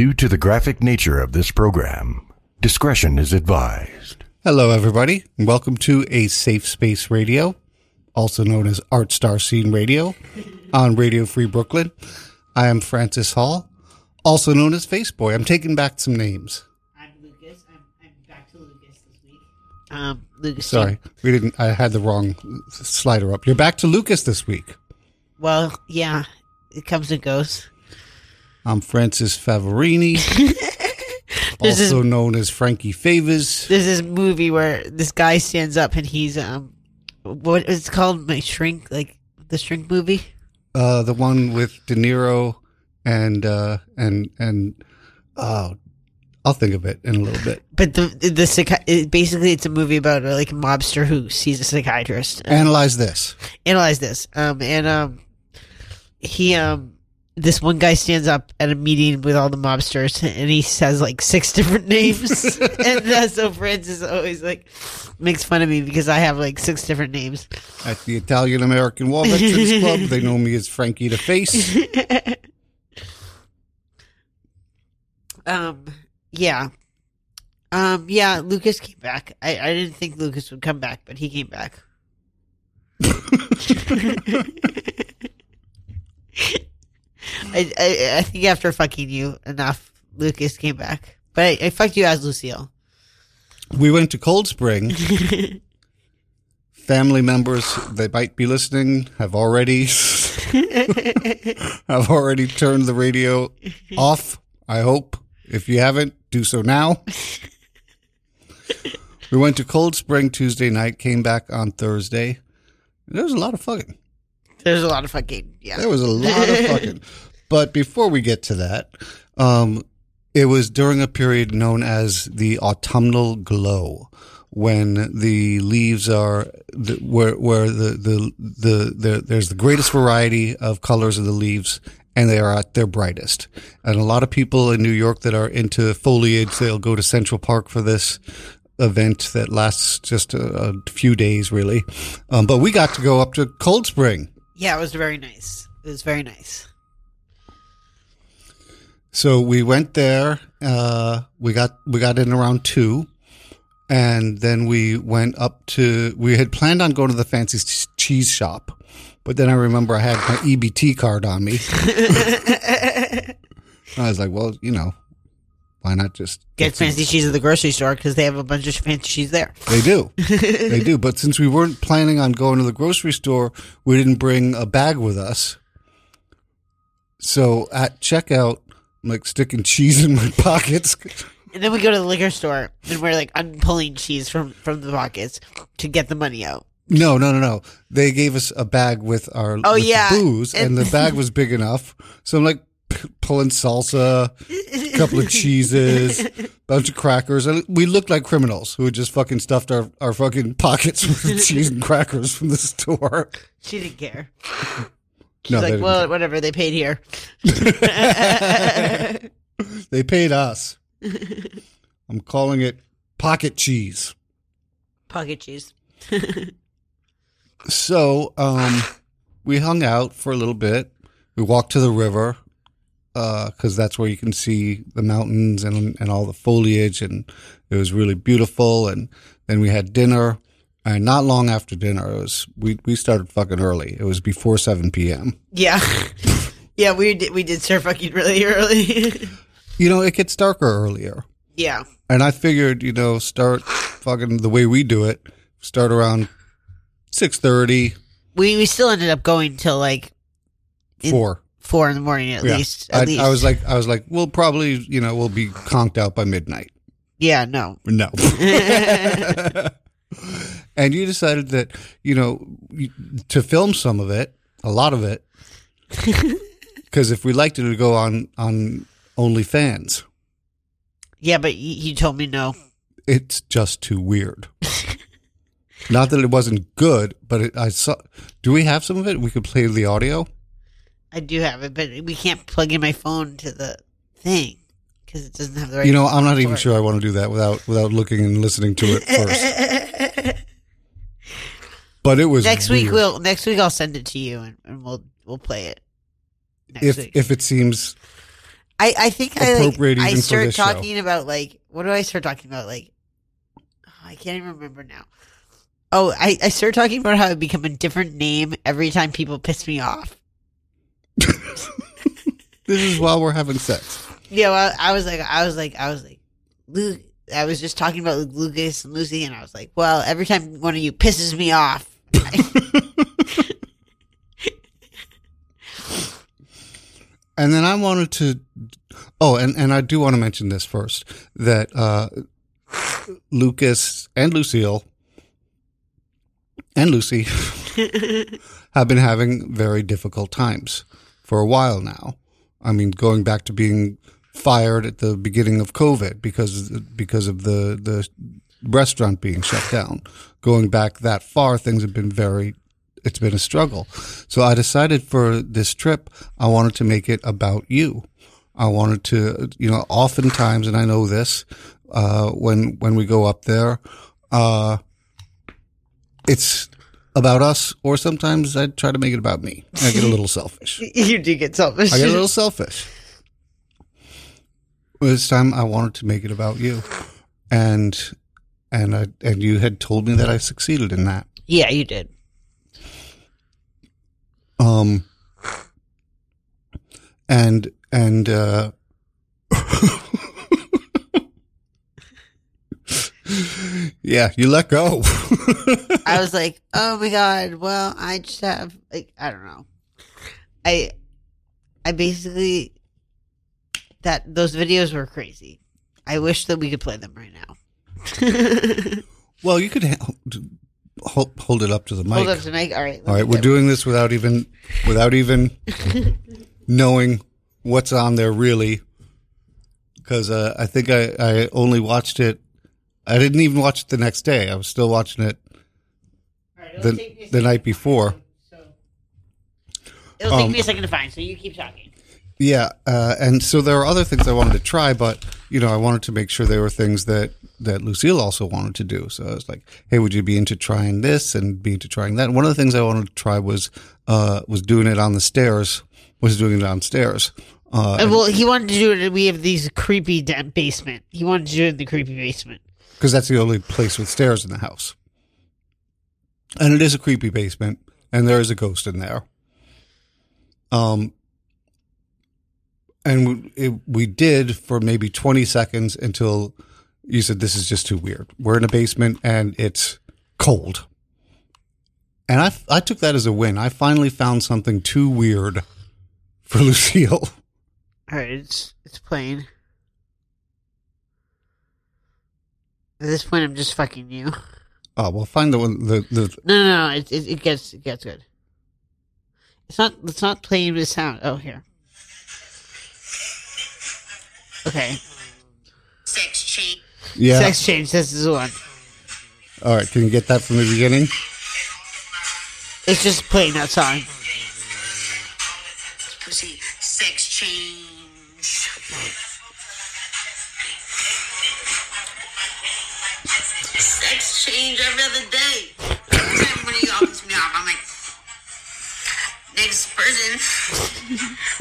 Due to the graphic nature of this program, discretion is advised. Hello, everybody, and welcome to A Safe Space Radio, also known as Art Star Scene Radio, on Radio Free Brooklyn. I am Francis Hall, also known as Faceboy. I'm taking back some names. I'm Lucas. I'm, I'm back to Lucas this week. Um, Lucas. Sorry, we didn't. I had the wrong slider up. You're back to Lucas this week. Well, yeah, it comes and goes. I'm Francis Favorini, This also known as Frankie Favors. There's this movie where this guy stands up and he's um, what is it called? My shrink, like the shrink movie. Uh, the one with De Niro and uh, and and oh, I'll think of it in a little bit. But the the it, basically it's a movie about a, like a mobster who sees a psychiatrist. Analyze this. analyze this. Um, and um, he um, this one guy stands up at a meeting with all the mobsters, and he says like six different names. and uh, so Francis always like makes fun of me because I have like six different names. At the Italian American War Veterans Club, they know me as Frankie the Face. Um, yeah. Um, yeah, Lucas came back. I, I didn't think Lucas would come back, but he came back. I, I I think after fucking you enough, Lucas came back. But I, I fucked you as Lucille. We went to Cold Spring. Family members that might be listening have already have already turned the radio off. I hope. If you haven't, do so now. We went to Cold Spring Tuesday night, came back on Thursday. There was a lot of fucking. There's a lot of fucking yeah. There was a lot of fucking. But before we get to that, um, it was during a period known as the autumnal glow, when the leaves are the, where where the, the the the there's the greatest variety of colors of the leaves. And they are at their brightest. And a lot of people in New York that are into foliage, they'll go to Central Park for this event that lasts just a, a few days, really. Um, but we got to go up to Cold Spring. Yeah, it was very nice. It was very nice. So we went there. Uh, we got we got in around two, and then we went up to. We had planned on going to the fancy cheese shop, but then I remember I had my EBT card on me. I was like, well, you know, why not just Get fancy cheese at the grocery store because they have a bunch of fancy cheese there. They do, they do. But since we weren't planning on going to the grocery store, we didn't bring a bag with us. So at checkout, I'm like sticking cheese in my pockets. And then we go to the liquor store and we're like unpulling cheese from from the pockets to get the money out. No, no, no, no. They gave us a bag with our Oh, with yeah. booze, and, And- the bag was big enough. So I'm like p- pulling salsa, a couple of cheeses, bunch of crackers, and we looked like criminals who had just fucking stuffed our, our fucking pockets with cheese and crackers from the store. She didn't care. She's No, like, well, care. whatever, they paid here. They paid us. I'm calling it pocket cheese. Pocket cheese. So, um, we hung out for a little bit. We walked to the river, uh, cause that's where you can see the mountains and, and all the foliage and it was really beautiful. And then we had dinner and not long after dinner, it was, we, we started fucking early. It was before 7 p.m. Yeah. yeah, we did we did start fucking really early. You know, it gets darker earlier. yeah. And I figured, you know, start fucking the way we do it, start around 6.30, We we still ended up going till like In- 4. Four in the morning at Yeah. least. At I, least. I was like, I was like, we'll probably, you know, we'll be conked out by midnight. Yeah, no. No. and you decided that, you know, to film some of it, a lot of it, because if we liked it, it would go on on OnlyFans. Yeah, but you, told me no. It's just too weird. Not that it wasn't good, but it, I saw. Do we have some of it? We could play the audio. I do have it, but we can't plug in my phone to the thing because it doesn't have the right. You know, I'm not even sure I want to do that without without looking and listening to it first. But it was next week we'll next week I'll send it to you and, and we'll we'll play it. Next if week. if it seems I, I think I like, I start this show. talking about like what do I start talking about like oh, I can't even remember now. Oh, I, I start talking about how I become a different name every time people piss me off. This is while we're having sex. Yeah, well, I was like, I was like, I was like, Luke. I was just talking about Lucas and Lucy, and I was like, well, every time one of you pisses me off, And then I wanted to. Oh, and, and I do want to mention this first that uh, Lucas and Lucille and Lucy have been having very difficult times for a while now. I mean, going back to being fired at the beginning of COVID because because of the the restaurant being shut down. Going back that far, things have been very. It's been a struggle. So I decided for this trip, I wanted to make it about you. I wanted to, you know, oftentimes, and I know this, uh, when when we go up there, uh, it's about us, or sometimes I try to make it about me. I get a little selfish. you do get selfish. I get a little selfish. This time, I wanted to make it about you, and and I, and you had told me that I succeeded in that. yeah, you did. Um, and and uh, yeah, you let go. I was like, oh my god. Well, I just have like I don't know. I I basically that those videos were crazy. I wish that we could play them right now. well, you could ha- hold, hold it up to the mic. Hold up to Mike. All right. All right, we're doing this without even without even knowing what's on there really, because uh, I think I, I only watched it. I didn't even watch it the next day. I was still watching it the the night before. It'll take um, me a second to find. So you keep talking. Yeah, uh, and so there are other things I wanted to try, but you know, I wanted to make sure there were things that that Lucille also wanted to do. So I was like, "Hey, would you be into trying this and be into trying that?" One of the things I wanted to try was uh, was doing it on the stairs. Was doing it downstairs. Uh, Uh, well, he wanted to do it. We have these creepy basement. He wanted to do it in the creepy basement. Because that's the only place with stairs in the house. And it is a creepy basement, and there is a ghost in there. Um, and we, it, we did for maybe 20 seconds until you said, This is just too weird. We're in a basement and it's cold. And I, I took that as a win. I finally found something too weird for Lucille. All right, it's it's playing. At this point, I'm just fucking you. Oh, well, find the one, the, the, No, no, no. It, it, it gets it gets good. It's not it's not playing the sound. Oh, here. Okay. Sex change. yeah. Sex change. This is the one. All right. Can you get that from the beginning? It's just playing that song. Pussy. Person.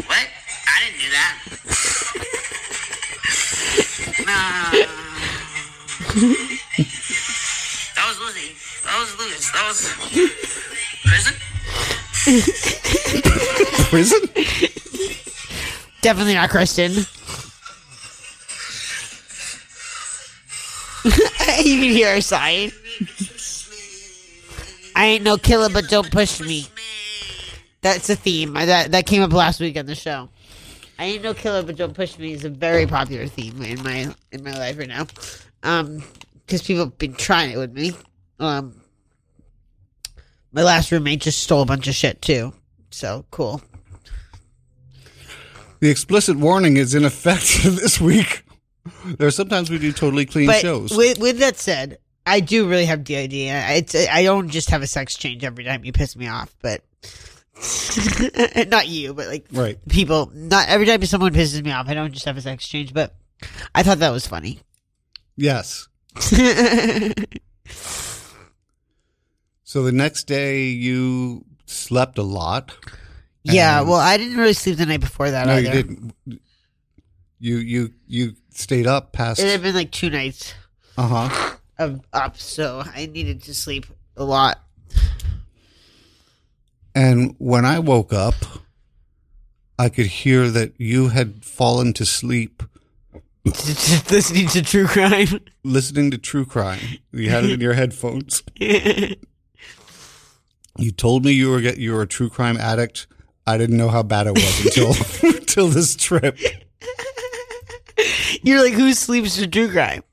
what? I didn't do that. Nah. that was Lizzie. That was Lucas. That was prison. Prison? Definitely not Christian. you can hear her sighing. I ain't no killer, but don't push me. That's a theme that that came up last week on the show. I ain't no killer, but don't push me is a very popular theme in my in my life right now. Um, because people have been trying it with me. Um, my last roommate just stole a bunch of shit too. So cool. The explicit warning is in effect this week. There are sometimes we do totally clean But shows. with with that said, I do really have DID. It's I don't just have a sex change every time you piss me off, but not you, but like right. people. Not every time someone pisses me off, I don't just have a sex change. But I thought that was funny. Yes. So the next day you slept a lot. yeah, well, I didn't really sleep the night before that No, either. you didn't. You you you stayed up past. It had been like two nights Uh huh. of up, so I needed to sleep a lot. And when I woke up, I could hear that you had fallen to sleep Listening to true crime. listening to true crime. You had it in your headphones. You told me you were get you were a true crime addict. I didn't know how bad it was until until this trip. You're like, who sleeps to true crime?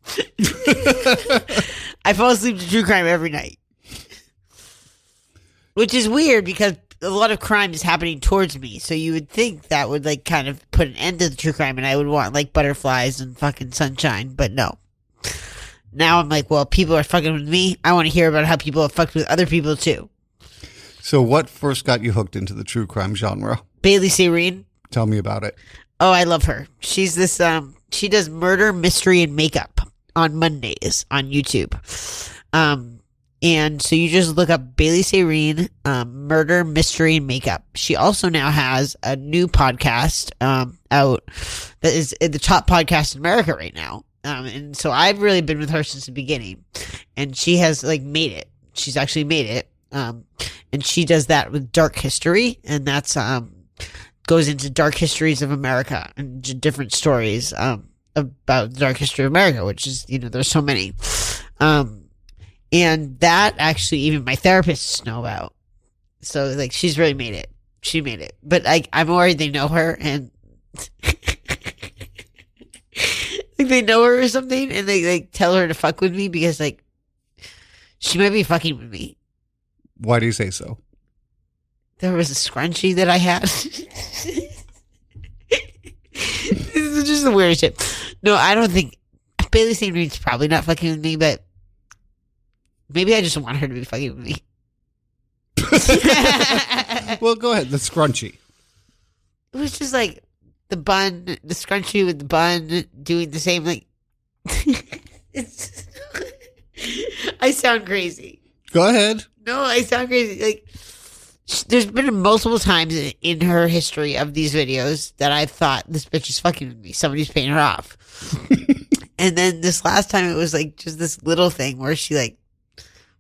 I fall asleep to true crime every night. Which is weird because a lot of crime is happening towards me. So you would think that would like kind of put an end to the true crime and I would want like butterflies and fucking sunshine, but no. Now I'm like, well, people are fucking with me. I want to hear about how people have fucked with other people too. So, what first got you hooked into the true crime genre? Bailey Sarian. Tell me about it. Oh, I love her. She's this um she does murder, mystery, and makeup on Mondays on YouTube. Um and so you just look up Bailey Sarian, um, murder, mystery, makeup. She also now has a new podcast um out that is the top podcast in America right now. Um and so I've really been with her since the beginning. And she has like made it. She's actually made it. Um and she does that with dark history and that's um goes into dark histories of America and different stories um, about the dark history of America, which is you know there's so many, um, and that actually even my therapists know about. So like she's really made it. She made it, but like I'm worried they know her and like they know her or something, and they like tell her to fuck with me because like she might be fucking with me. Why do you say so? There was a scrunchie that I had. this is just the weirdest shit. No, I don't think Bailey St. Reed's probably not fucking with me, but maybe I just want her to be fucking with me. Well, go ahead. The scrunchy. It was just like the bun, the scrunchie with the bun doing the same like. I sound crazy. Go ahead. No, I sound crazy. Like, there's been multiple times in- in her history of these videos that I've thought this bitch is fucking with me. Somebody's paying her off. and then this last time it was like just this little thing where she like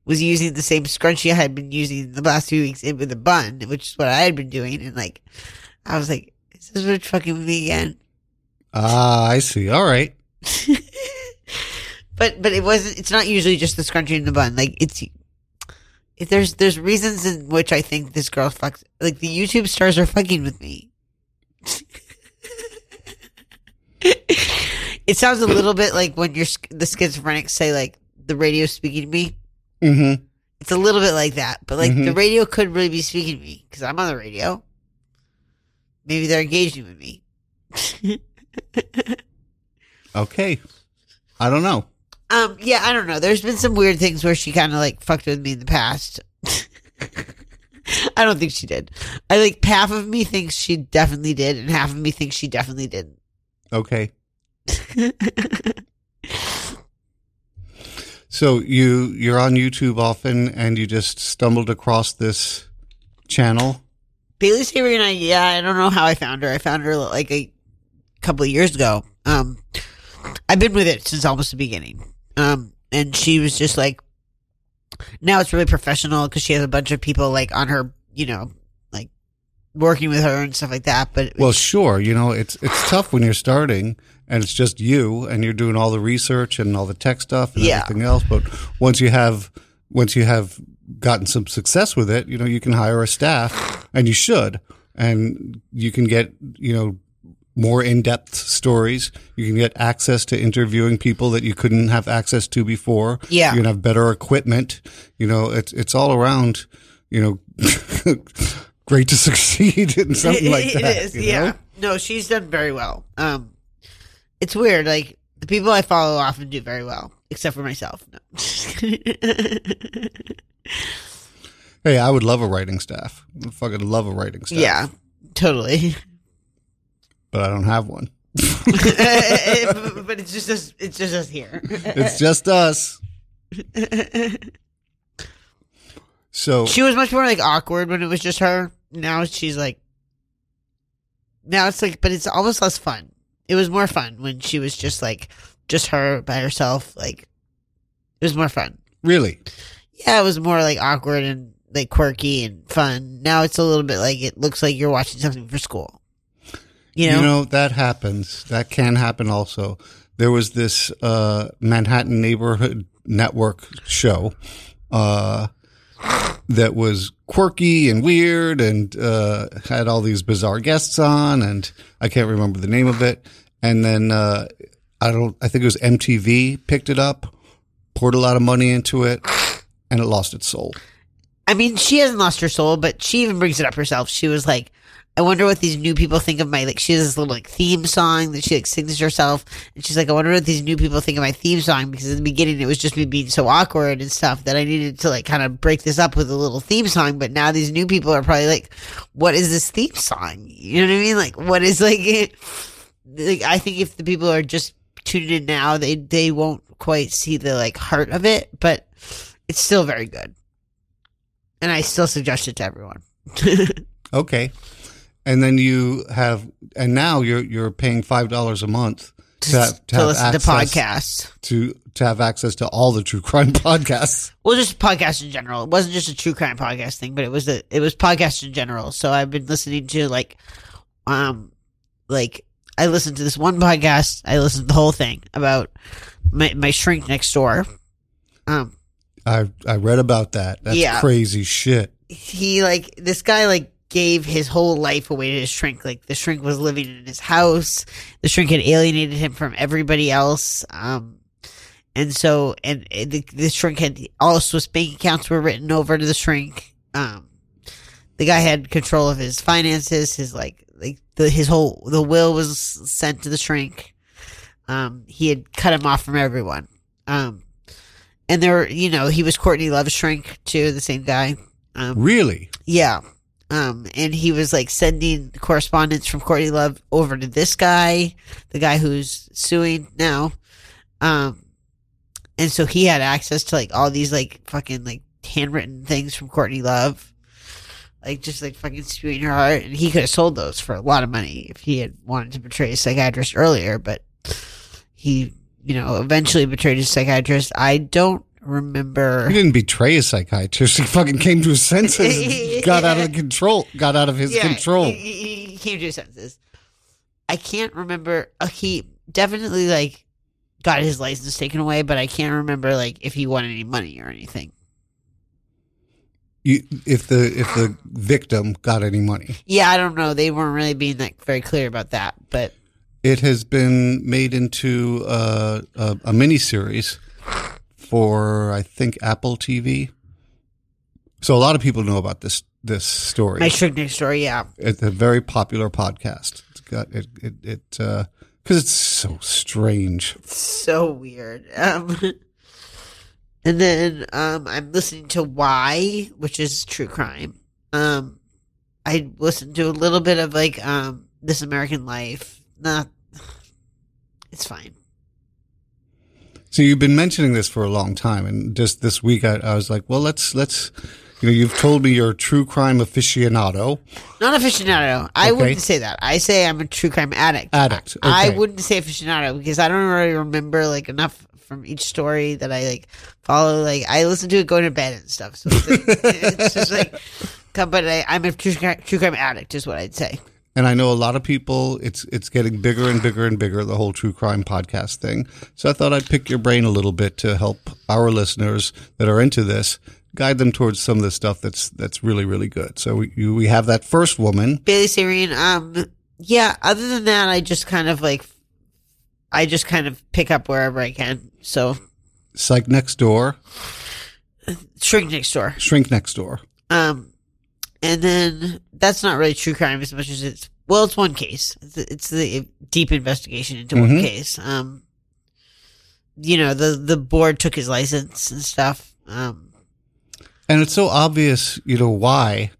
was using the same scrunchie I had been using the last few weeks in with a bun, which is what I had been doing. And like, I was like, is this bitch fucking with me again? Ah, I see. All right. but but it wasn't. It's not usually just the scrunchie and the bun. Like it's. If there's there's reasons in which I think this girl fucks like the YouTube stars are fucking with me. it sounds a little bit like when you're the schizophrenics say like the radio's speaking to me. Mm-hmm. It's a little bit like that, but like the Mhm. radio could really be speaking to me because I'm on the radio. Maybe they're engaging with me. Okay. I don't know. Um, yeah, I don't know. There's been some weird things where she kind of like fucked with me in the past. I don't think she did. I like half of me thinks she definitely did, and half of me thinks she definitely didn't. Okay. So you you're on YouTube often, and you just stumbled across this channel. Bailey I, yeah, I don't know how I found her. I found her like a couple of years ago. Um, I've been with it since almost the beginning. Um, and she was just like, now it's really professional because she has a bunch of people like on her, you know, like working with her and stuff like that. But Well, sure. You know, it's it's tough when you're starting, and it's just you, and you're doing all the research and all the tech stuff and Yeah. everything else. But once you have once you have gotten some success with it, you know, you can hire a staff, and you should, and you can get you know more in-depth stories. You can get access to interviewing people that you couldn't have access to before. Yeah. You can have better equipment. You know, it's it's all around, you know, great to succeed in something like It that. is, you yeah. know? No, she's done very well. Um, it's weird. Like the people I follow often do very well, except for myself. No. Hey, I would love a writing staff. I fucking love a writing staff. yeah, totally. But I don't have one. but it's just us, it's just us here. It's just us. So she was much more like awkward when it was just her. Now she's like, now it's like, but it's almost less fun It was more fun when she was just like just her by herself. Like it was more fun. Really? Yeah, it was more like awkward and like quirky and fun. Now it's a little bit like it looks like you're watching something for school. You know, you know that happens. That can happen also. There was this uh, Manhattan Neighborhood Network show uh, that was quirky and weird and uh, had all these bizarre guests on, and I can't remember the name of it. And then uh, I don't. I think it was MTV picked it up, poured a lot of money into it, and it lost its soul. I mean, she hasn't lost her soul, but she even brings it up herself. She was like, I wonder what these new people think of my, like, she has this little, like, theme song that she, like, sings herself. And she's like, I wonder what these new people think of my theme song because in the beginning it was just me being so awkward and stuff that I needed to, like, kind of break this up with a little theme song. But now these new people are probably like, what is this theme song? You know what I mean? Like, what is, like, like, I think if the people are just tuning in now, they, they won't quite see the, like, heart of it, but it's still very good. And I still suggest it to everyone. Okay. And then you have, and now you're you're paying five dollars a month to, have, to have listen to podcasts. to to have access to all the true crime podcasts. Well, just podcasts in general. It wasn't just a true crime podcast thing, but it was a, it was podcasts in general. So I've been listening to like, um, like I listened to this one podcast. I listened to the whole thing about my, my shrink next door. Um, I I read about that. That's Yeah. crazy shit. he like this guy like gave his whole life away to his shrink. Like the shrink was living in his house. The shrink had alienated him from everybody else. Um, and so and the, the shrink had all Swiss bank accounts were written over to the shrink. Um, the guy had control of his finances. His like like the his whole the will was sent to the shrink. Um, he had cut him off from everyone. Um, and there, you know, he was Courtney Love's shrink too, the same guy. Um, Really? yeah. Um, and he was like sending correspondence from Courtney Love over to this guy, the guy who's suing now. Um, and so he had access to like all these like fucking like handwritten things from Courtney Love. Like just like fucking spewing her heart. And he could have sold those for a lot of money if he had wanted to betray a psychiatrist earlier, but he, you know, eventually betrayed his psychiatrist. I don't remember. He didn't betray a psychiatrist. He fucking came to his senses, and got out of the control, got out of his control. He, he, he came to his senses. I can't remember. Uh, he definitely like got his license taken away, but I can't remember like if he won any money or anything. You, if the if the victim got any money, Yeah, I don't know. They weren't really being like very clear about that, but it has been made into uh, a, a mini series for I think Apple TV. So a lot of people know about this this story. my shrink next door. Yeah, It's a very popular podcast. It's got it it it because it's so strange. so weird. Um, and then um, I'm listening to Why, which is true crime. Um, I listened to a little bit of like um, This American Life. Not, it's fine. So you've been mentioning this for a long time, and just this week I, I was like, well, let's let's. You know, you've told me you're a true crime aficionado. Not aficionado. I Okay. wouldn't say that. I say I'm a true crime addict. Addict, I wouldn't say aficionado because I don't really remember like enough from each story that I like follow. Like I listen to it going to bed and stuff. So it's, like, it's just like, but I, I'm a true, true crime addict is what I'd say. And I know a lot of people. It's it's getting bigger and bigger and bigger. The whole true crime podcast thing. So I thought I'd pick your brain a little bit to help our listeners that are into this guide them towards some of the stuff that's that's really really good. So we you, we have that first woman. Bailey Sarian. Um, yeah. Other than that, I just kind of like, I just kind of pick up wherever I can. So Psych next door, shrink next door. shrink next door. Um, and then that's not really true crime as much as it's well, it's one case. It's, it's the deep investigation into one Mhm. case. Um, you know the the board took his license and stuff. Um, And it's so obvious, you know why,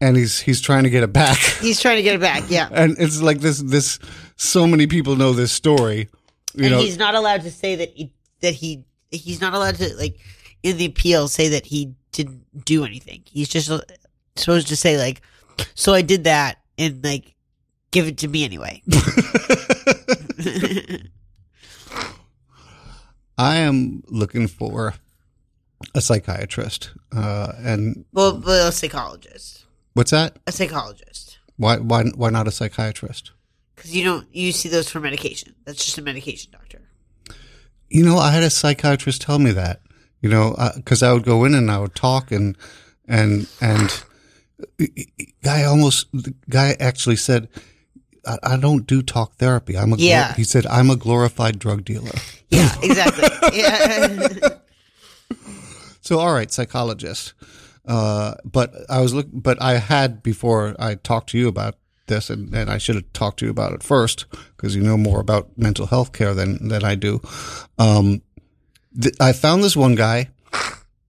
and he's he's trying to get it back. he's trying to get it back. Yeah, and it's like this this so many people know this story. You and know, he's not allowed to say that he that he he's not allowed to like in the appeal say that he didn't do anything. He's just supposed to say like, so I did that and like give it to me anyway. I am looking for a psychiatrist. Uh, and well, well, a psychologist, what's that? a psychologist, Why why why not a psychiatrist? because you don't you see those for medication. That's just a medication doctor. You know, I had a psychiatrist tell me that. You know, because I would go in and I would talk and and and guy almost the guy actually said, I, "I don't do talk therapy. I'm a glo-" Yeah. He said, "I'm a glorified drug dealer." Yeah, exactly. yeah. So, all right, psychologist. Uh, but I was look, but I had before I talked to you about this, and, and I should have talked to you about it first because you know more about mental health care than than I do. Um, th- I found this one guy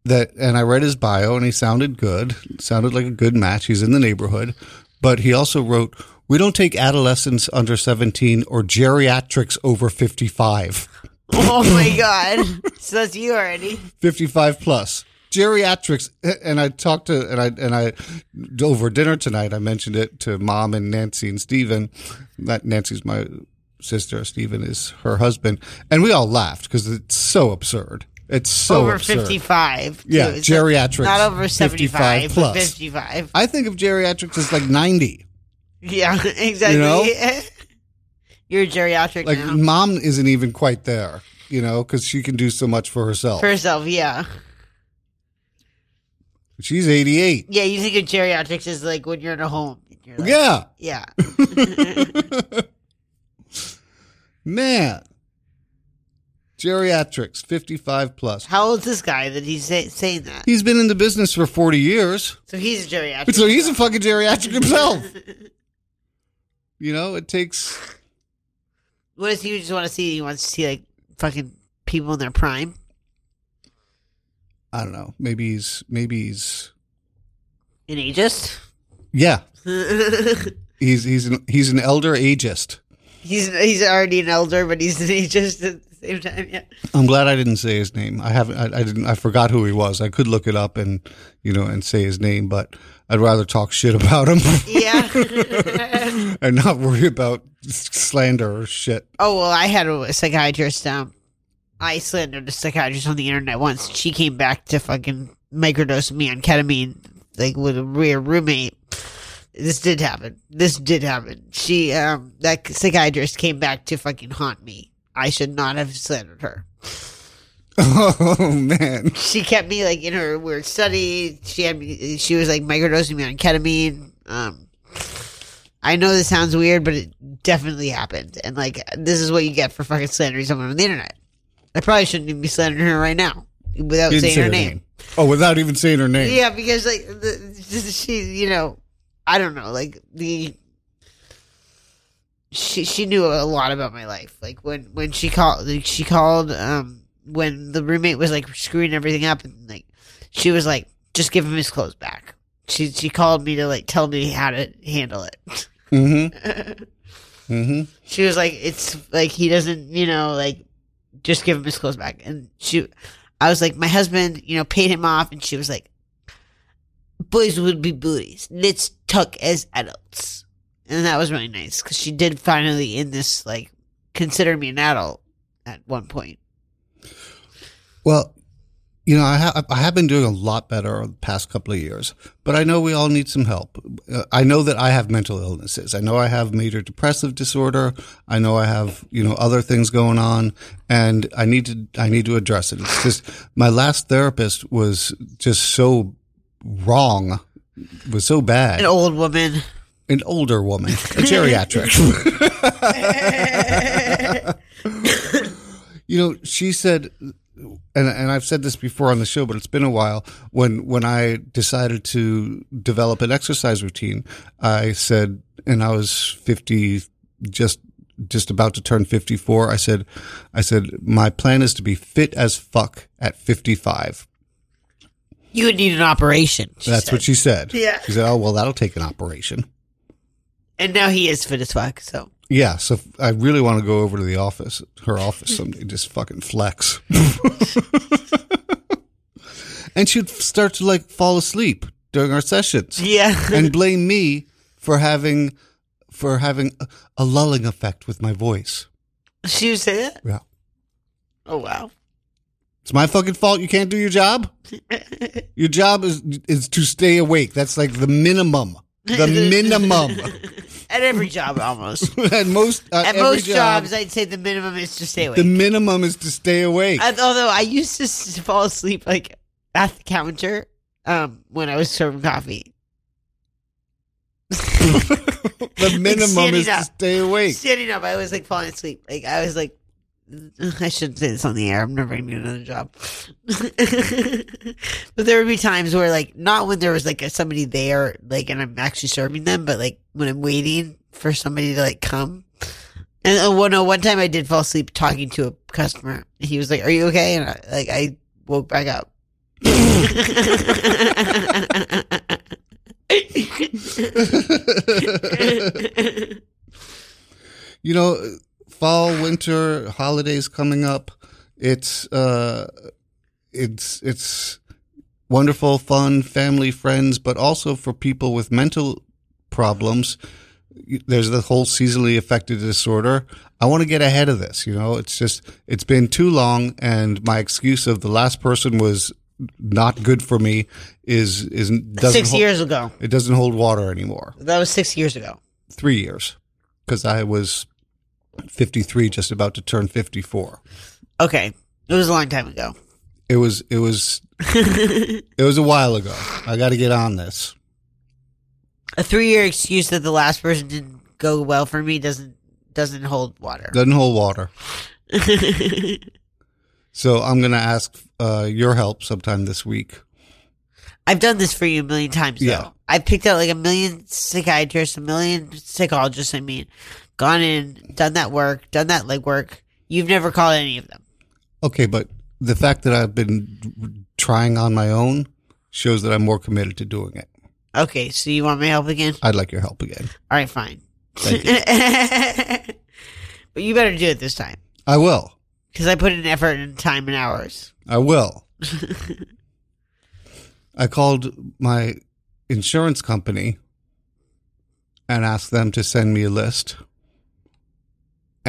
that, and I read his bio, and he sounded good, sounded like a good match. He's in the neighborhood, but he also wrote, "We don't take adolescents under seventeen or geriatrics over fifty-five." oh my god. So that's you already. 55 plus geriatrics and i talked to and i and i over dinner tonight i mentioned it to mom and nancy and Steven. that nancy's my sister Steven is her husband and we all laughed because it's so absurd it's so over absurd. 55. too. Yeah, It's geriatrics, Not over 75, 55 plus. 55. i think of geriatrics as like 90 Yeah, exactly. You know? You're a geriatric like now. mom isn't even quite there you know because she can do so much for herself For herself, yeah. she's 88 Yeah, you think of geriatrics as like when you're in a home. Like, yeah Yeah. man geriatrics 55 plus How old is this guy that he's say, saying that? He's been in the business for 40 years. So he's a geriatric. So he's a fucking geriatric himself. You know, it takes. What does he just want to see? He wants to see like fucking people in their prime. I don't know. Maybe he's. Maybe he's. An ageist? Yeah. He's he's an he's an elder ageist. he's he's already an elder, but he's an ageist same time. Yeah. I'm glad I didn't say his name. I haven't. I, I didn't. I forgot who he was. I could look it up and you know and say his name, but I'd rather talk shit about him Yeah. and not worry about slander or shit. oh well, I had a psychiatrist. Um, I slandered a psychiatrist on the internet once. She came back to fucking microdose me on ketamine, like with a real roommate. This did happen. This did happen. She, um, that psychiatrist came back to fucking haunt me. I should not have slandered her. Oh man. She kept me like in her weird study. She had me. She was like microdosing me on ketamine. Um, I know this sounds weird, but it definitely happened. And like, this is what you get for fucking slandering someone on the internet. I probably shouldn't even be slandering her right now without saying say her name. Oh, without even saying her name. Yeah, because like the, she, you know, I don't know, like the she she knew a lot about my life. Like when when she called, like, she called um when the roommate was like screwing everything up, and like she was like, just give him his clothes back. She she called me to like tell me how to handle it. Mm-hmm. Mm-hmm. she was like, it's like he doesn't, you know, like just give him his clothes back. And she, I was like, my husband, you know, paid him off, and she was like, boys would be bullies. Let's talk as adults. And that was really nice because she did finally, in this, like, consider me an adult at one point. Well, you know, I, ha- I have been doing a lot better over the past couple of years, but I know we all need some help. Uh, I know that I have mental illnesses. I know I have major depressive disorder. I know I have, you know, other things going on and I need to, I need to address it. It's just my last therapist was just so wrong, was so bad. An old woman. An older woman, a geriatric. you know, she said, and and I've said this before on the show, but it's been a while. When when I decided to develop an exercise routine, I said, and I was fifty, just just about to turn fifty four. I said, I said, my plan is to be fit as fuck at fifty five. You would need an operation. That's said. what she said. Yeah. She said, oh well, that'll take an operation. And now he is fit as fuck, so. Yeah, so I really want to go over to the office, her office someday, just fucking flex. and she'd start to like fall asleep during our sessions Yeah. and blame me for having for having a, a lulling effect with my voice. She would say that. Yeah. Oh wow. It's my fucking fault you can't do your job. Your job is is to stay awake. That's like the minimum. The minimum. At every job, almost. at most at, most job, jobs, I'd say the minimum is to stay awake. the minimum is to stay awake. I- although I used to s- fall asleep like at the counter um, when I was serving coffee. the minimum standing is to stay awake. Standing up, I was like falling asleep. Like I was like, I shouldn't say this on the air. I'm never gonna get another job. but there would be times where, like, not when there was like a, somebody there, like, and I'm actually serving them, but like when I'm waiting for somebody to like come. And uh, well, no, one time I did fall asleep talking to a customer. He was like, "Are you okay?" And I, like I woke back up. you know, fall, winter, holidays coming up. It's uh, it's it's wonderful, fun, family, friends, but also for people with mental problems. There's the whole seasonally affected disorder. I want to get ahead of this. You know, it's just it's been too long, and my excuse of the last person was not good for me is is doesn't Six hol- years ago. It doesn't hold water anymore. That was six years ago. Three years, because I was 53, just about to turn 54. Okay, it was a long time ago. It was it was it was a while ago. I got to get on this. a three-year excuse that the last person didn't go well for me doesn't doesn't hold water. Doesn't hold water. So I'm gonna ask uh, your help sometime this week. I've done this for you a million times. Though. Yeah. I've picked out like a million psychiatrists, a million psychologists. I mean, gone in, done that work, done that legwork. You've never called any of them. Okay, but the fact that I've been trying on my own shows that I'm more committed to doing it. Okay, so you want my help again? I'd like your help again. All right, fine. Thank but you better do it this time I will. because I put in effort and time and hours. I will. I called my insurance company and asked them to send me a list.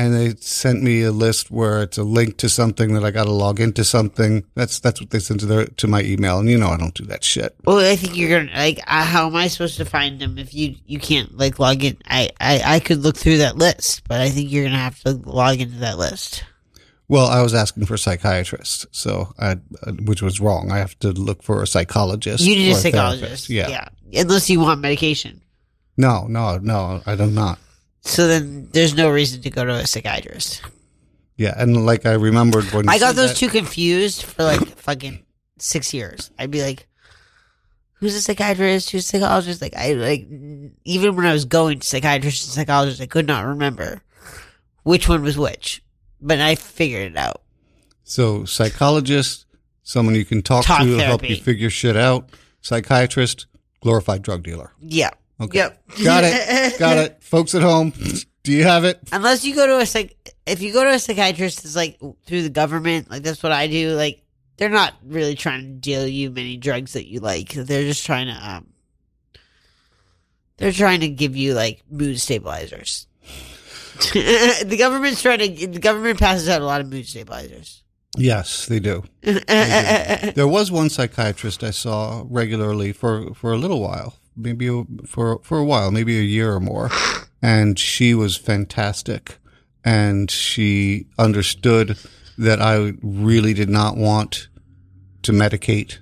And they sent me a list where it's a link to something that I got to log into something. That's that's what they sent to their to my email, and you know I don't do that shit. Well, I think you're gonna like. Uh, how am I supposed to find them if you you can't like log in? I, I I could look through that list, but I think you're gonna have to log into that list. Well, I was asking for a psychiatrist, so I, uh, which was wrong. I have to look for a psychologist. You need a therapist. psychologist, Yeah. Unless you want medication, No, no, no. I do not. So then there's no reason to go to a psychiatrist. Yeah, and like I remembered when I got those that- two confused for like fucking six years. I'd be like, "Who's a psychiatrist? Who's a psychologist?" Like I like even when I was going to psychiatrist and psychologist, I could not remember which one was which, but I figured it out. So psychologist, someone you can talk, Talk to, help you figure shit out. Psychiatrist, glorified drug dealer. Yeah. Okay. Yep. Got it. Got it. Folks at home, do you have it? Unless you go to a psych, if you go to a psychiatrist, it's like through the government. Like that's what I do. Like they're not really trying to deal you many drugs that you like. They're just trying to um, they're trying to give you like mood stabilizers. the government's trying to. The government passes out a lot of mood stabilizers. Yes, they do. There was one psychiatrist I saw regularly for, for a little while, maybe for for a while, maybe a year or more, and she was fantastic, and she understood that I really did not want to medicate,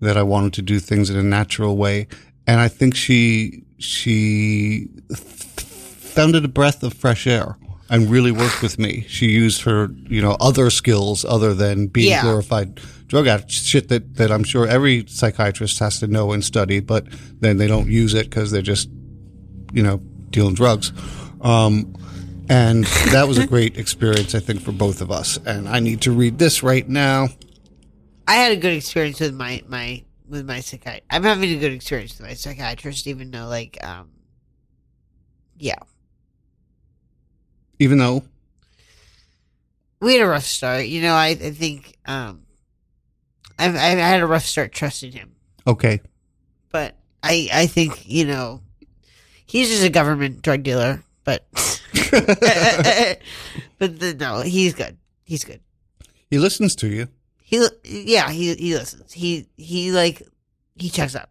that I wanted to do things in a natural way, and I think she she found it a breath of fresh air and really worked with me. She used her, you know, other skills other than being Yeah. glorified drug addict, shit that, that I'm sure every psychiatrist has to know and study, but then they don't use it because they're just, you know, dealing drugs. Um, and that was a great experience, I think, for both of us. And I need to read this right now. I had a good experience with my my with my psychiatrist. I'm having a good experience with my psychiatrist, even though like um, yeah, Even though, we had a rough start. You know, I I think um, I I've had a rough start trusting him, okay, but I I think you know he's just a government drug dealer. but but the, no, he's good. He's good. He listens to you. He yeah, he he listens. He he like he checks up.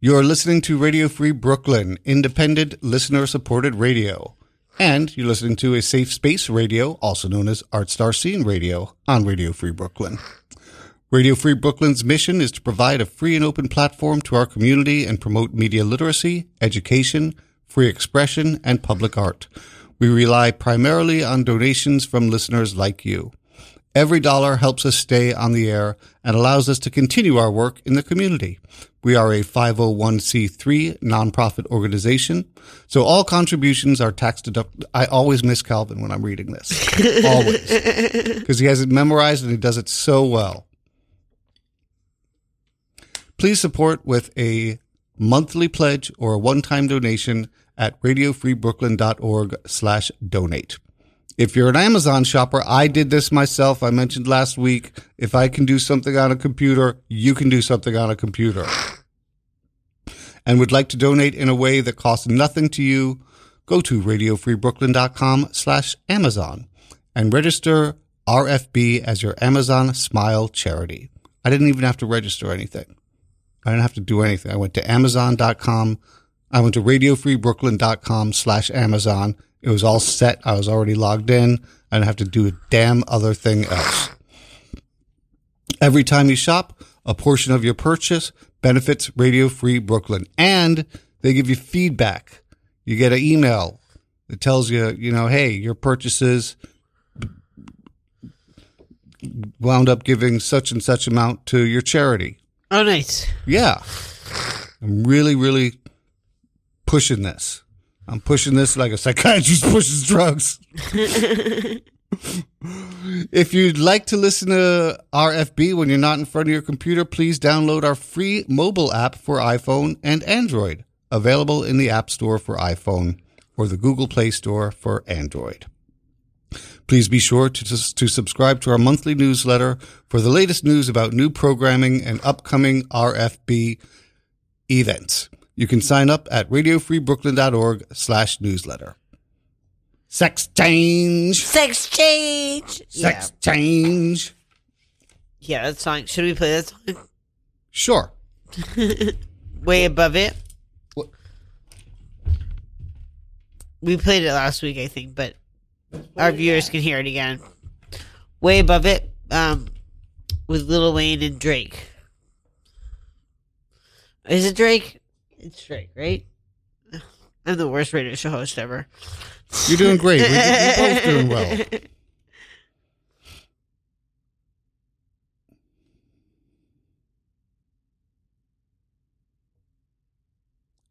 You're listening to Radio Free Brooklyn, independent, listener supported radio. And you're listening to a safe space radio, also known as Art Star Scene Radio, on Radio Free Brooklyn. Radio Free Brooklyn's mission is to provide a free and open platform to our community and promote media literacy, education, free expression, and public art. We rely primarily on donations from listeners like you. Every dollar helps us stay on the air and allows us to continue our work in the community. We are a 501c3 nonprofit organization, so all contributions are tax deductible. I always miss Calvin when I'm reading this. always. Because he has it memorized and he does it so well. Please support with a monthly pledge or a one-time donation at radiofreebrooklyn.org slash donate. If you're an Amazon shopper, I did this myself. I mentioned last week. If I can do something on a computer, you can do something on a computer. And would like to donate in a way that costs nothing to you, go to radiofreebrooklyn.com slash Amazon and register RFB as your Amazon Smile charity. I didn't even have to register anything. I didn't have to do anything. I went to amazon.com. I went to radiofreebrooklyn.com slash Amazon. It was all set. I was already logged in. I didn't have to do a damn other thing else. Every time you shop, a portion of your purchase benefits Radio Free Brooklyn and they give you feedback. You get an email that tells you, you know, hey, your purchases wound up giving such and such amount to your charity. Oh, nice. Yeah. I'm really, really pushing this. I'm pushing this like a psychiatrist pushes drugs. if you'd like to listen to RFB when you're not in front of your computer, please download our free mobile app for iPhone and Android, available in the App Store for iPhone or the Google Play Store for Android. Please be sure to, to subscribe to our monthly newsletter for the latest news about new programming and upcoming RFB events. You can sign up at radiofreebrooklyn.org slash newsletter. Sex change. Sex change. Sex change. Yeah. yeah, that song. Should we play that song? Sure. Way above it. What? We played it last week, I think, but our viewers can hear it again. Way above it, um, with Lil Wayne and Drake. Is it Drake? It's Drake, right? I'm the worst radio show host ever. You're doing great. We're, we're both doing well.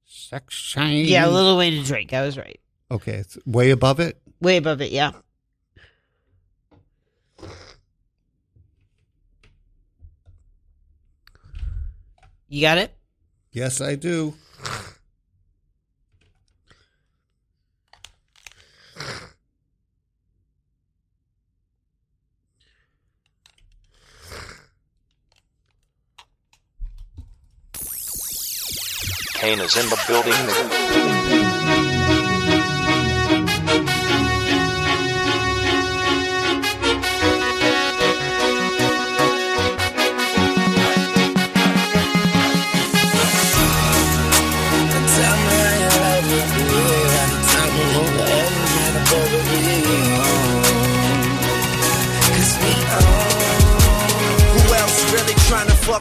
Sex change. Yeah, a little way to Drake. I was right. Okay, it's way above it. Way above it, yeah. You got it? Yes, I do. Kane is in the building.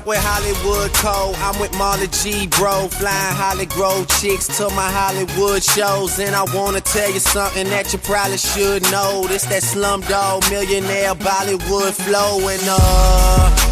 With Hollywood Code? I'm with Marla G, bro. Flying Holly Grove chicks to my Hollywood shows. And I wanna tell you something that you probably should know. This that slumdog millionaire Bollywood flow. And uh.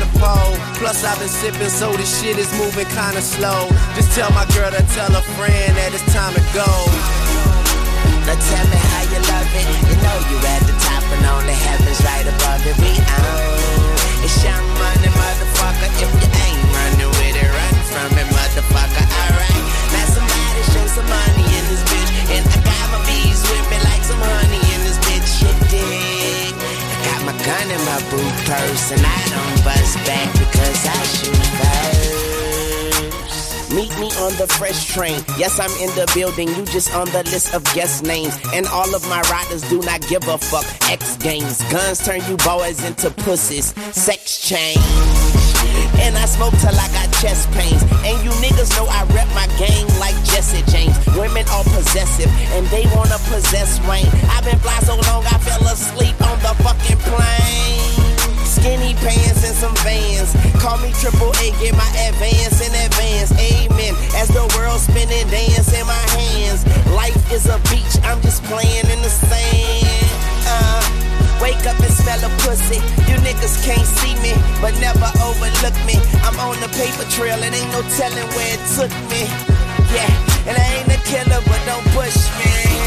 a pole. Plus I've been sipping, so this shit is moving kinda slow. Just tell my girl to tell a friend that it's time to go. Now tell me how you love it. You know you at the top and only heaven's right above it. We own. On the fresh train. Yes, I'm in the building. You just on the list of guest names. And all of my riders do not give a fuck. X games. Guns turn you boys into pussies. Sex change. And I smoke till I got chest pains. And you niggas know I rep my game like Jesse James. Women are possessive and they wanna possess Wayne. I've been fly so long I fell asleep on the fucking plane. Skinny pants and some vans. Call me triple A, get my advance in advance. Amen. As the world spinning, dance in my hands. Life is a beach, I'm just playing in the sand. Uh, wake up and smell a pussy. You niggas can't see me, but never overlook me. I'm on the paper trail, and ain't no telling where it took me. Yeah, and I ain't a killer, but don't push me.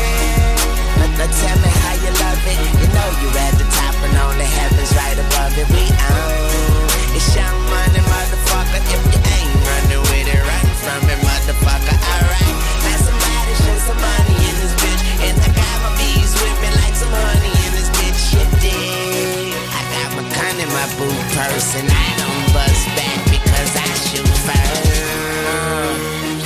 Now, tell me how you love it. You know you at the top and only heaven's right above it. We own. It's young money, motherfucker. If you ain't running with it, run from it, motherfucker. Alright. Now somebody show some money in this bitch. And I got my bees with me like some honey in this bitch. Shit dig. I got my gun in my boot purse and I don't bust back because I shoot first.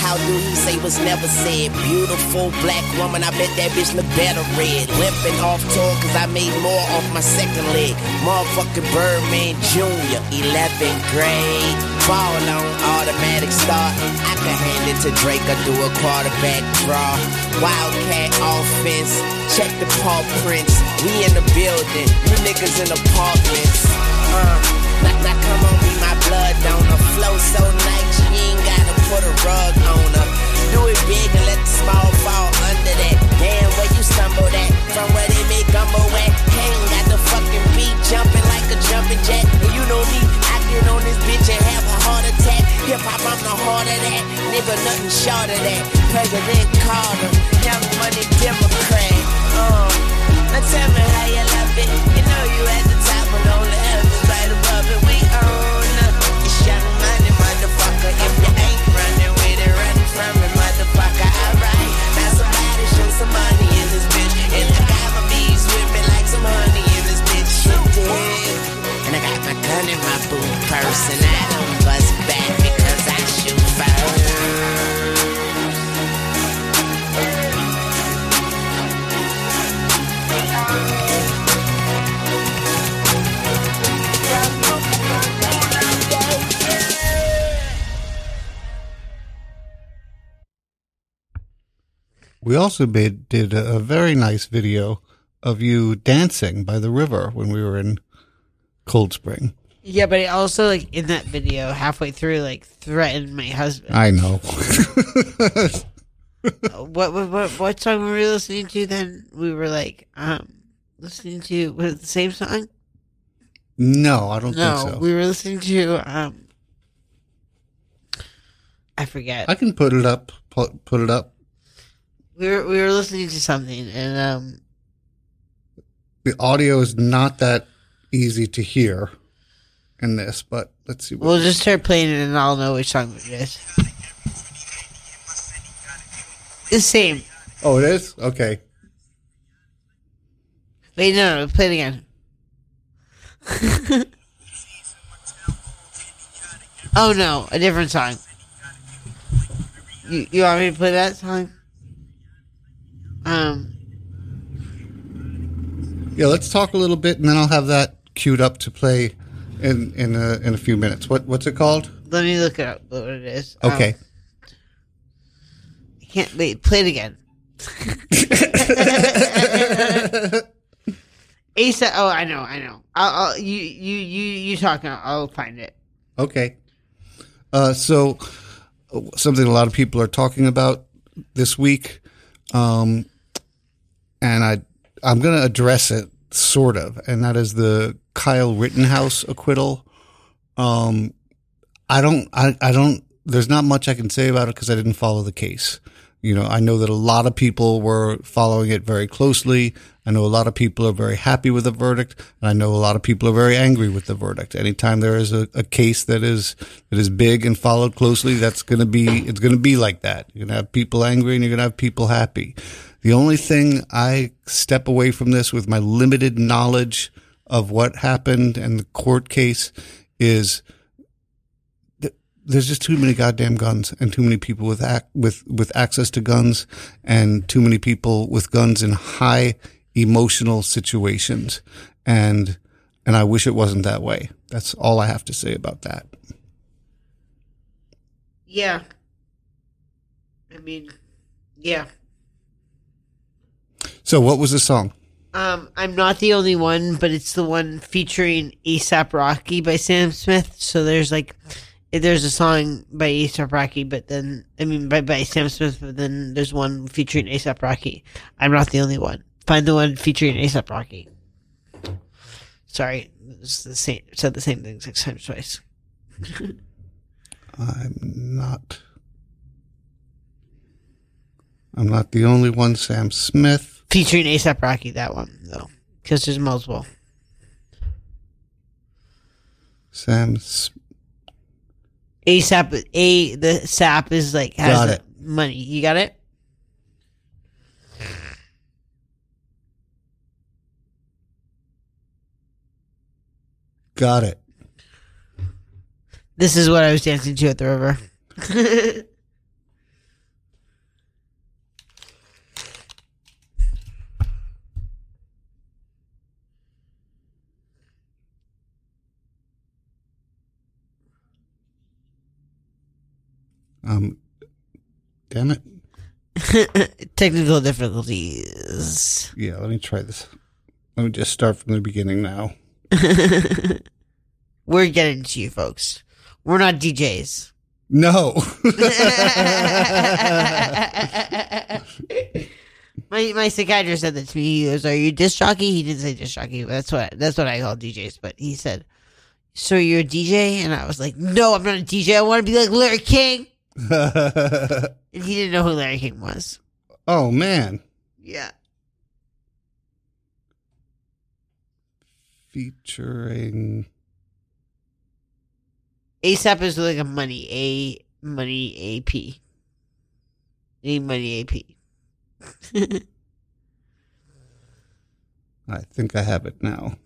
How do he say was never said? Beautiful black woman, I bet that bitch look better red. Limping off tour cause I made more off my second leg. Motherfucking Birdman Jr., 11th grade. Ball on automatic start. I can hand it to Drake or do a quarterback draw. Wildcat offense, check the paw prints. We in the building, you niggas in apartments. Uh, now, now come on, be my blood donor. Flow so nice, she ain't gotta put a rug on her. Do it big and let the small fall under that. Damn, where you stumbled at? From where they make gumbo at? Hang got the fucking beat jumping like a jumping jack. And you know me, I get on this bitch and have a heart attack. Hip hop, I'm the heart of that. Nigga, nothing short of that. President Carter, young money Democrat. Now tell me how you love it. You know you at the top heaven's right above it. We own it's young money, motherfucker. If you ain't running with it, from it, motherfucker. Alright, now somebody show some money in this bitch. And I got my bees with me like some honey in this bitch. And I got my gun in my boot purse, and I don't We also made did a, very nice video of you dancing by the river when we were in Cold Spring. Yeah, but I also like in that video halfway through like threatened my husband. I know. what, what what what song were we listening to then? We were like um listening to was it the same song? no, I don't No, think so. we were listening to um I forget. I can put it up. Put, put it up. We were we were listening to something and um The audio is not that easy to hear in this, but let's see. What, we'll just start playing it and I'll know which song it is. The same. oh, it is okay. Wait, no, no, play it again. oh no, a different song. You you want me to play that song? Um, Yeah, let's talk a little bit, and then I'll have that queued up to play in in a, in a few minutes. What what's it called? let me look it up. What it is? Um, Okay. I can't wait. Play it again. Asa. Oh, I know. I know. I'll, I'll you you you you talk. I'll, I'll find it. Okay. Uh, so, something a lot of people are talking about this week, um, and I I'm going to address it sort of, and that is the Kyle Rittenhouse acquittal. Um, I don't, I, I don't, there's not much I can say about it because I didn't follow the case. You know, I know that a lot of people were following it very closely. I know a lot of people are very happy with the verdict, and I know a lot of people are very angry with the verdict. Anytime there is a, a case that is that is big and followed closely, that's going to be it's going to be like that. You're going to have people angry, and you're going to have people happy. The only thing I step away from this with my limited knowledge of what happened and the court case is th- there's just too many goddamn guns and too many people with ac- with with access to guns and too many people with guns in high emotional situations and and I wish it wasn't that way. That's all I have to say about that. Yeah. I mean, yeah. So what was the song? Um, I'm not the only one, but it's the one featuring ASAP Rocky by Sam Smith. So there's like, there's a song by ASAP Rocky, but then, I mean, by, by Sam Smith, but then there's one featuring ASAP Rocky. I'm not the only one. Find the one featuring ASAP Rocky. Sorry, it's the same, said the same thing six times twice. I'm not I'm not the only one, Sam Smith. Featuring ASAP Rocky, that one, though. Because there's multiple. Sam ASAP, A, the SAP is like, has Got the it. money. You got it? got it. This is what I was dancing to at the river. Um damn it. Technical difficulties. Yeah, let me try this. Let me just start from the beginning now. We're getting to you, folks. We're not DJs. No. my my psychiatrist said that to me. He goes, "Are you disc jockey?" He didn't say disc jockey. But that's what that's what I call DJs. But he said, "So you're a DJ?" And I was like, "No, I'm not a DJ. I want to be like Larry King." And he didn't know who Larry King was. oh man. Yeah. Featuring ASAP is like a money a money AP. A money AP. I think I have it now.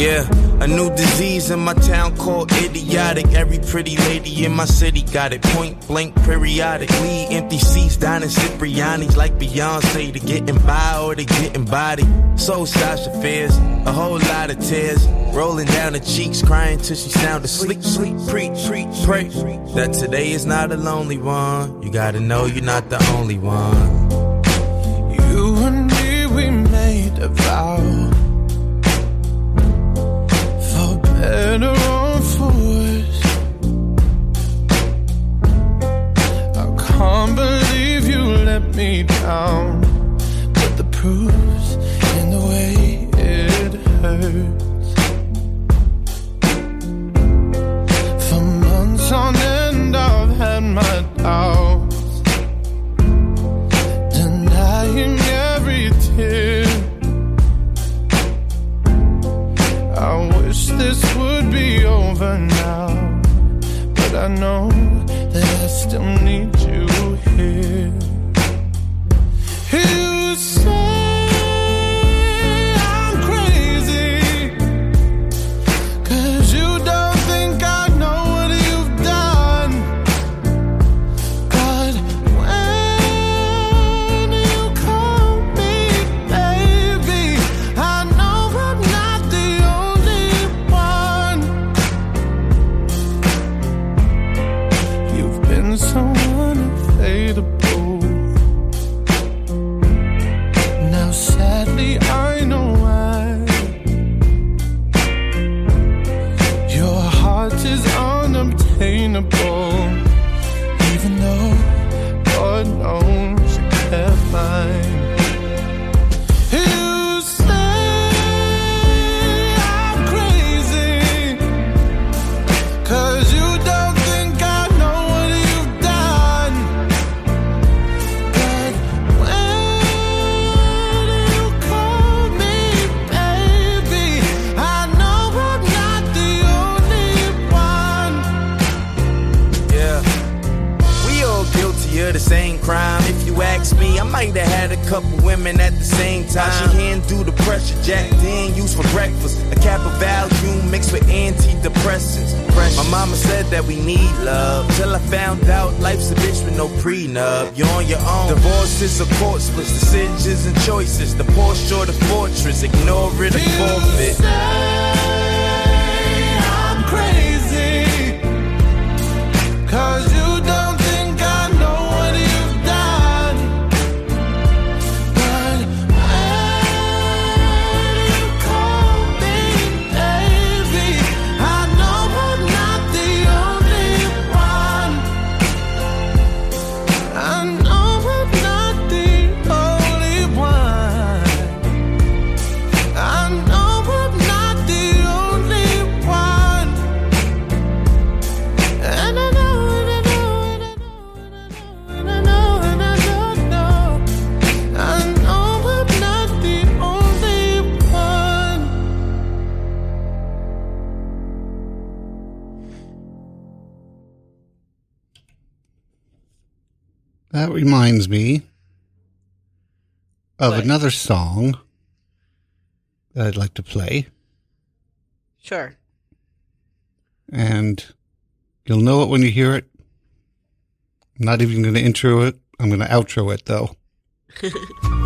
Yeah, a new disease in my town called idiotic. Every pretty lady in my city got it point blank periodically. Empty seats dining Cipriani's like Beyonce to getting by or to getting body. So Sasha Fierce a whole lot of tears rolling down her cheeks, crying till she sound asleep. Sleep, preach, preach, pray that today is not a lonely one. You gotta know you're not the only one. You and me, we made a vow. For better or for worse. I can't believe you let me down. But the proof's in the way it hurts. For months on end, I've had my doubts denying every tear. This would be over now, but I know that I still need you here. You say that reminds me of what? another song that I'd like to play. Sure. And you'll know it when you hear it. I'm not even going to intro it. I'm going to outro it though.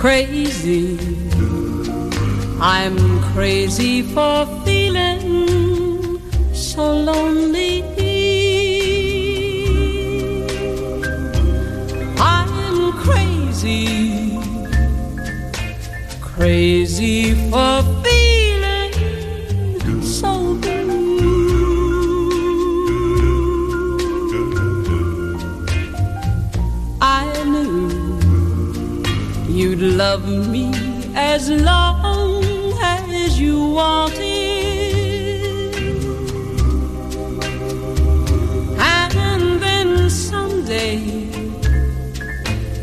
crazy. I'm crazy for feeling so lonely. I'm crazy, crazy for. You'd love me as long as you wanted. And then someday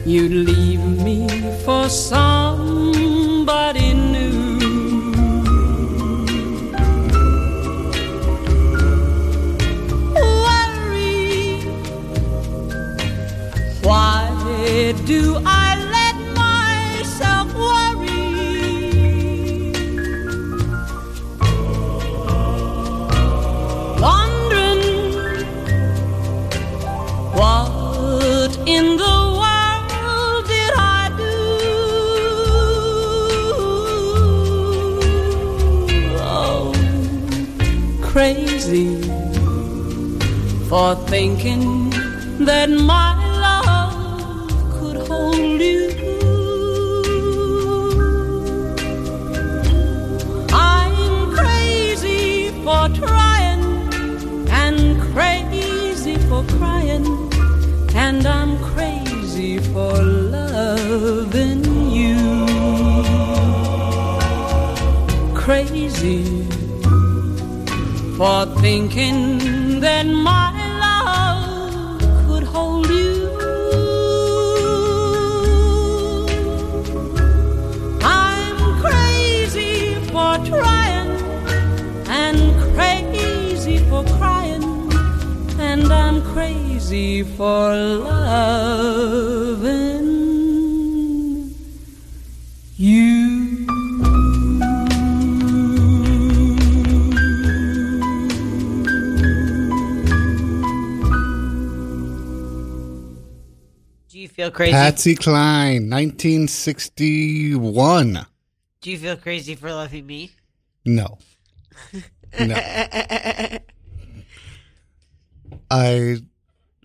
you'd leave me for somebody new. Worry, why do I? crazy? Patsy Cline, 1961. Do you feel crazy for loving me? No. No. I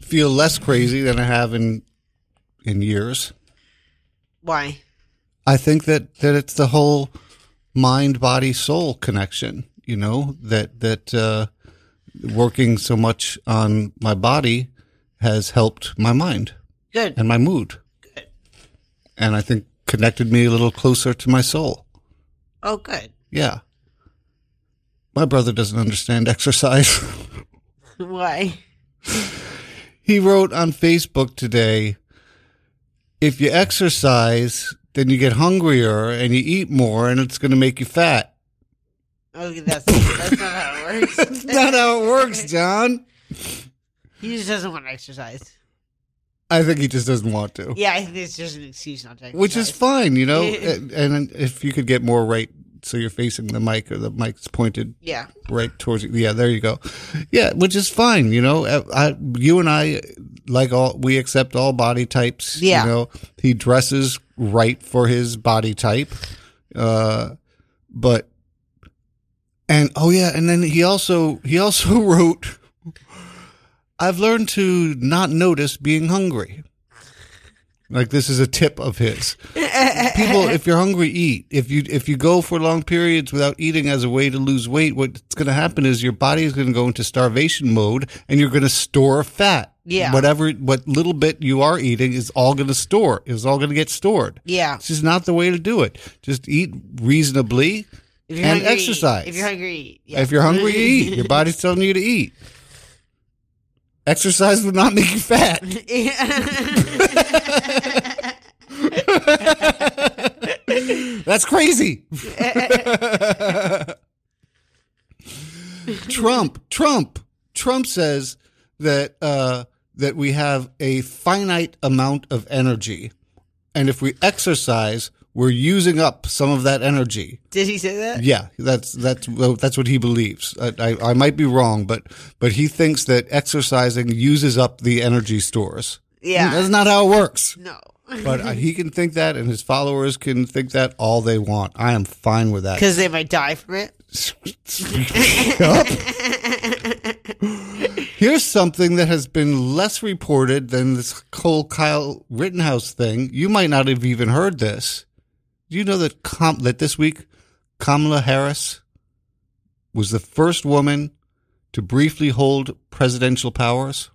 feel less crazy than I have in in years. Why? I think that that it's the whole mind body soul connection, you know, that that uh working so much on my body has helped my mind. Good. and my mood. Good. And I think connected me a little closer to my soul. Oh, good. Yeah. My brother doesn't understand exercise. Why? he wrote on Facebook today if you exercise, then you get hungrier and you eat more and it's going to make you fat. Okay, that's that's not how it works. That's not how it works, John. He just doesn't want to exercise. I think he just doesn't want to. Yeah, I think it's just an excuse not to. Which is fine, you know. and, and if you could get more right so you're facing the mic or the mic's pointed Yeah. right towards you. Yeah, there you go. Yeah, which is fine, you know. I, I you and I like all we accept all body types, Yeah. you know. He dresses right for his body type. Uh but and oh yeah, and then he also he also wrote I've learned to not notice being hungry. Like this is a tip of his. People, if you're hungry, eat. If you if you go for long periods without eating as a way to lose weight, what's going to happen is your body is going to go into starvation mode, and you're going to store fat. Yeah. Whatever, what little bit you are eating is all going to store. Is all going to get stored. Yeah. This is not the way to do it. Just eat reasonably and hungry, exercise. If you're hungry, eat. Yeah. If you're hungry, eat. Your body's telling you to eat. Exercise would not make you fat. That's crazy. Trump, Trump, Trump says that uh, that we have a finite amount of energy, and if we exercise, we're using up some of that energy. Did he say that? Yeah, that's that's that's what he believes. I, I, I might be wrong, but but he thinks that exercising uses up the energy stores. Yeah. that's not how it works. No. But uh, he can think that, and his followers can think that all they want. I am fine with that. Because they might die from it. Here's something that has been less reported than this whole Kyle Rittenhouse thing. You might not have even heard this. Do you know that Com- that this week Kamala Harris was the first woman to briefly hold presidential powers?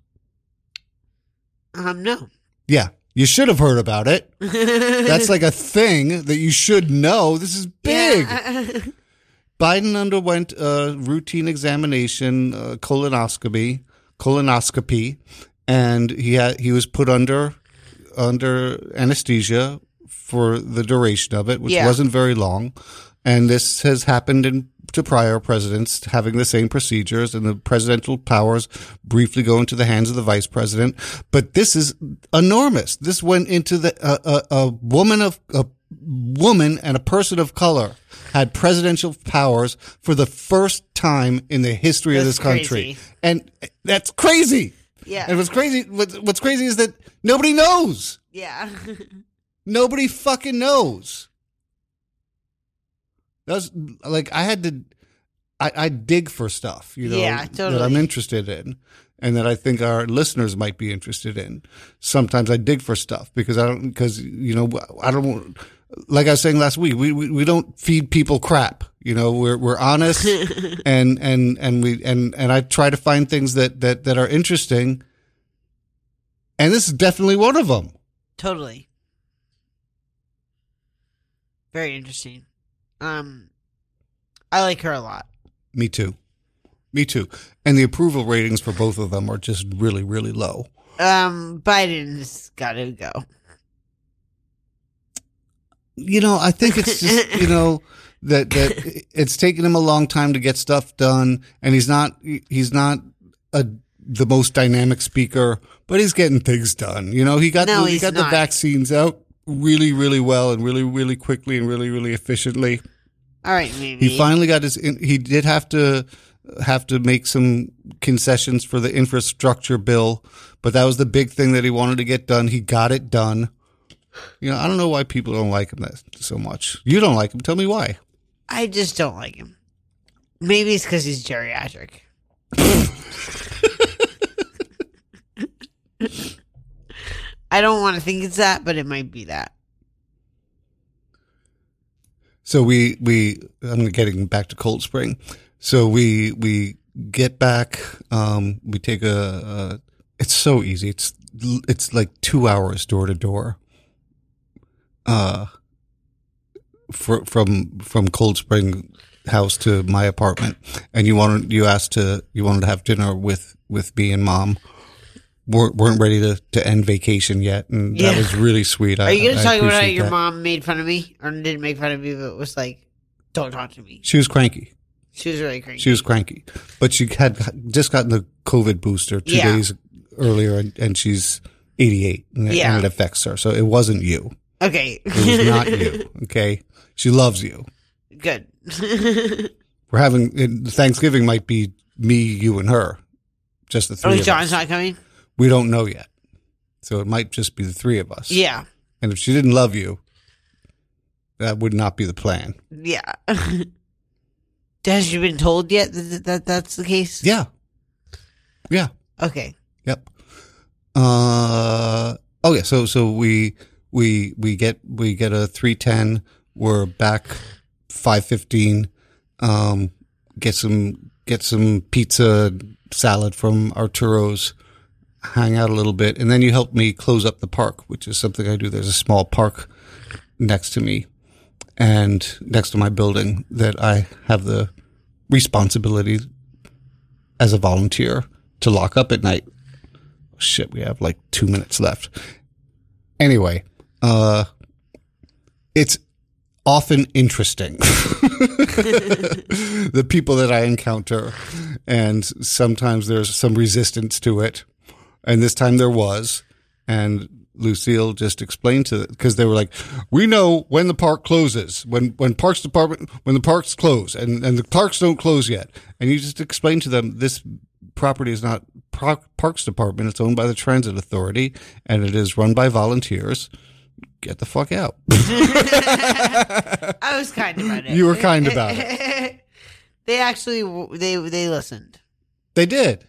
Um, no. Yeah, you should have heard about it. That's like a thing that you should know. This is big. Biden underwent a routine examination, uh, colonoscopy, colonoscopy, and he had he was put under under anesthesia for the duration of it, which Yeah. wasn't very long. And this has happened in to prior presidents having the same procedures, and the presidential powers briefly go into the hands of the vice president. But this is enormous. This went into the a a, a woman of a woman and a person of color had presidential powers for the first time in the history of this country, crazy. and that's crazy. Yeah. And what's crazy, what's, what's crazy is that nobody knows. Yeah. Nobody fucking knows. That's like I had to. I, I dig for stuff, you know, Yeah, that I'm interested in, and that I think our listeners might be interested in. Sometimes I dig for stuff because I don't, because you know, I don't. Like I was saying last week, we we, we don't feed people crap. You know, we're we're honest, and and and we and and I try to find things that that that are interesting, and this is definitely one of them. Totally. Very interesting. Um, I like her a lot. Me too. Me too. And the approval ratings for both of them are just really, really low. Um, Biden's got to go. You know, I think it's just, you know, that, that it's taken him a long time to get stuff done and he's not, he's not a, the most dynamic speaker, but he's getting things done. You know, he got, No, the, he got the vaccines out really, really well and really, really quickly and really, really efficiently. All right, maybe. He finally got his. He did have to have to make some concessions for the infrastructure bill, but that was the big thing that he wanted to get done. He got it done. You know, I don't know why people don't like him that so much. You don't like him. Tell me why. I just don't like him. Maybe it's because he's geriatric. I don't want to think it's that, but it might be that. So we we I'm getting back to Cold Spring. So we we get back. Um, we take a, a. It's so easy. It's it's like two hours door to door. Uh, for, from from Cold Spring house to my apartment, and you wanted you asked to you wanted to have dinner with with me and mom. Weren't weren't ready to, to end vacation yet, and Yeah. that was really sweet. Are you going to talk about how your that. mom made fun of me, or didn't make fun of me, but was like, "Don't talk to me." She was cranky. She was really cranky. She was cranky, but she had just gotten the COVID booster two Yeah. days earlier, and, and she's 88, and, it- Yeah. and it affects her. So it wasn't you. okay, It was not you. Okay, she loves you. Good. We're having Thanksgiving might be me, you, and her, just the three. oh, John's us. not coming. We don't know yet, so it might just be the three of us. Yeah, And if she didn't love you, that would not be the plan. yeah. Has you been told yet that, that, that that's the case? Yeah. Yeah. Okay. Yep. Uh oh yeah. So so we we we get we get a three ten. We're back five fifteen. Um, get some get some pizza salad from Arturo's. Hang out a little bit, and then you help me close up the park, which is something I do. There's a small park next to me, and next to my building that I have the responsibility as a volunteer to lock up at night. Shit, we have like two minutes left. Anyway, uh, it's often interesting. the people that I encounter, and sometimes there's some resistance to it. And this time there was. And Lucille just explained to because they were like, "We know when the park closes, when when Parks Department when the parks close, and and the parks don't close yet." And you just explain to them this property is not Pro- Parks Department; it's owned by the Transit Authority, and it is run by volunteers. Get the fuck out. I was kind about it. You were kind about it. they actually they they listened. They did.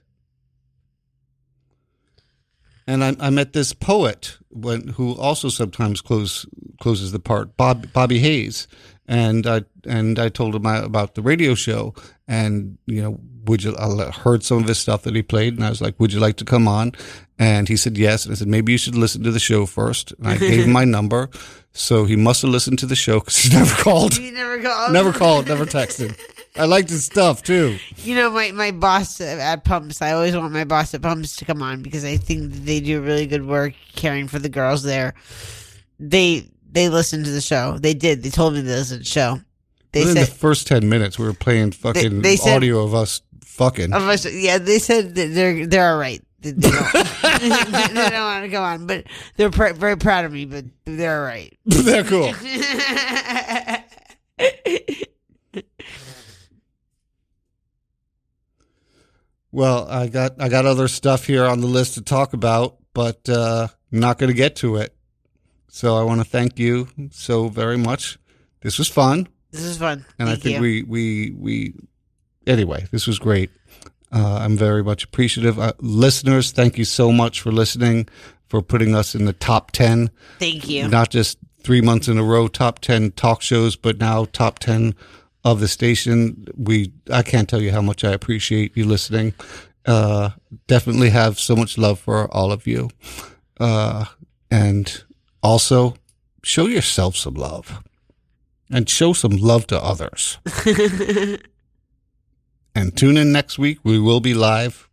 And I, I met this poet when, who also sometimes close, closes the part, Bob, Bobby Hayes. And I, and I told him I- about the radio show and, you know, would you, I heard some of his stuff that he played and I was like, would you like to come on? And he said, yes. And I said, maybe you should listen to the show first. And I gave him my number. So he must have listened to the show because he never called, You never called. never called, never texted. I liked his stuff too. You know, my, my boss at Pumps, I always want my boss at Pumps to come on because I think that they do really good work caring for the girls there. They they listened to the show. They did. They told me they listened to the show. They Within said, the first 10 minutes, we were playing fucking they said- audio of us fucking. of us, yeah, they said that they're they're all right. They, they don't, they don't want to go on, but they're pr- very proud of me. But they're all right. They're cool. Well, I got I got other stuff here on the list to talk about, but uh, I'm not going to get to it. So I want to thank you so very much. This was fun, This is fun. and I think you. we we we anyway. This was great. Uh, I'm very much appreciative. Uh, listeners, thank you so much for listening, for putting us in the top ten Thank you. not just three months in a row top 10 talk shows but now top 10 of the station. We i can't tell you how much i appreciate you listening. Uh definitely have so much love for all of you. Uh and also show yourself some love and show some love to others. And tune in next week. We will be live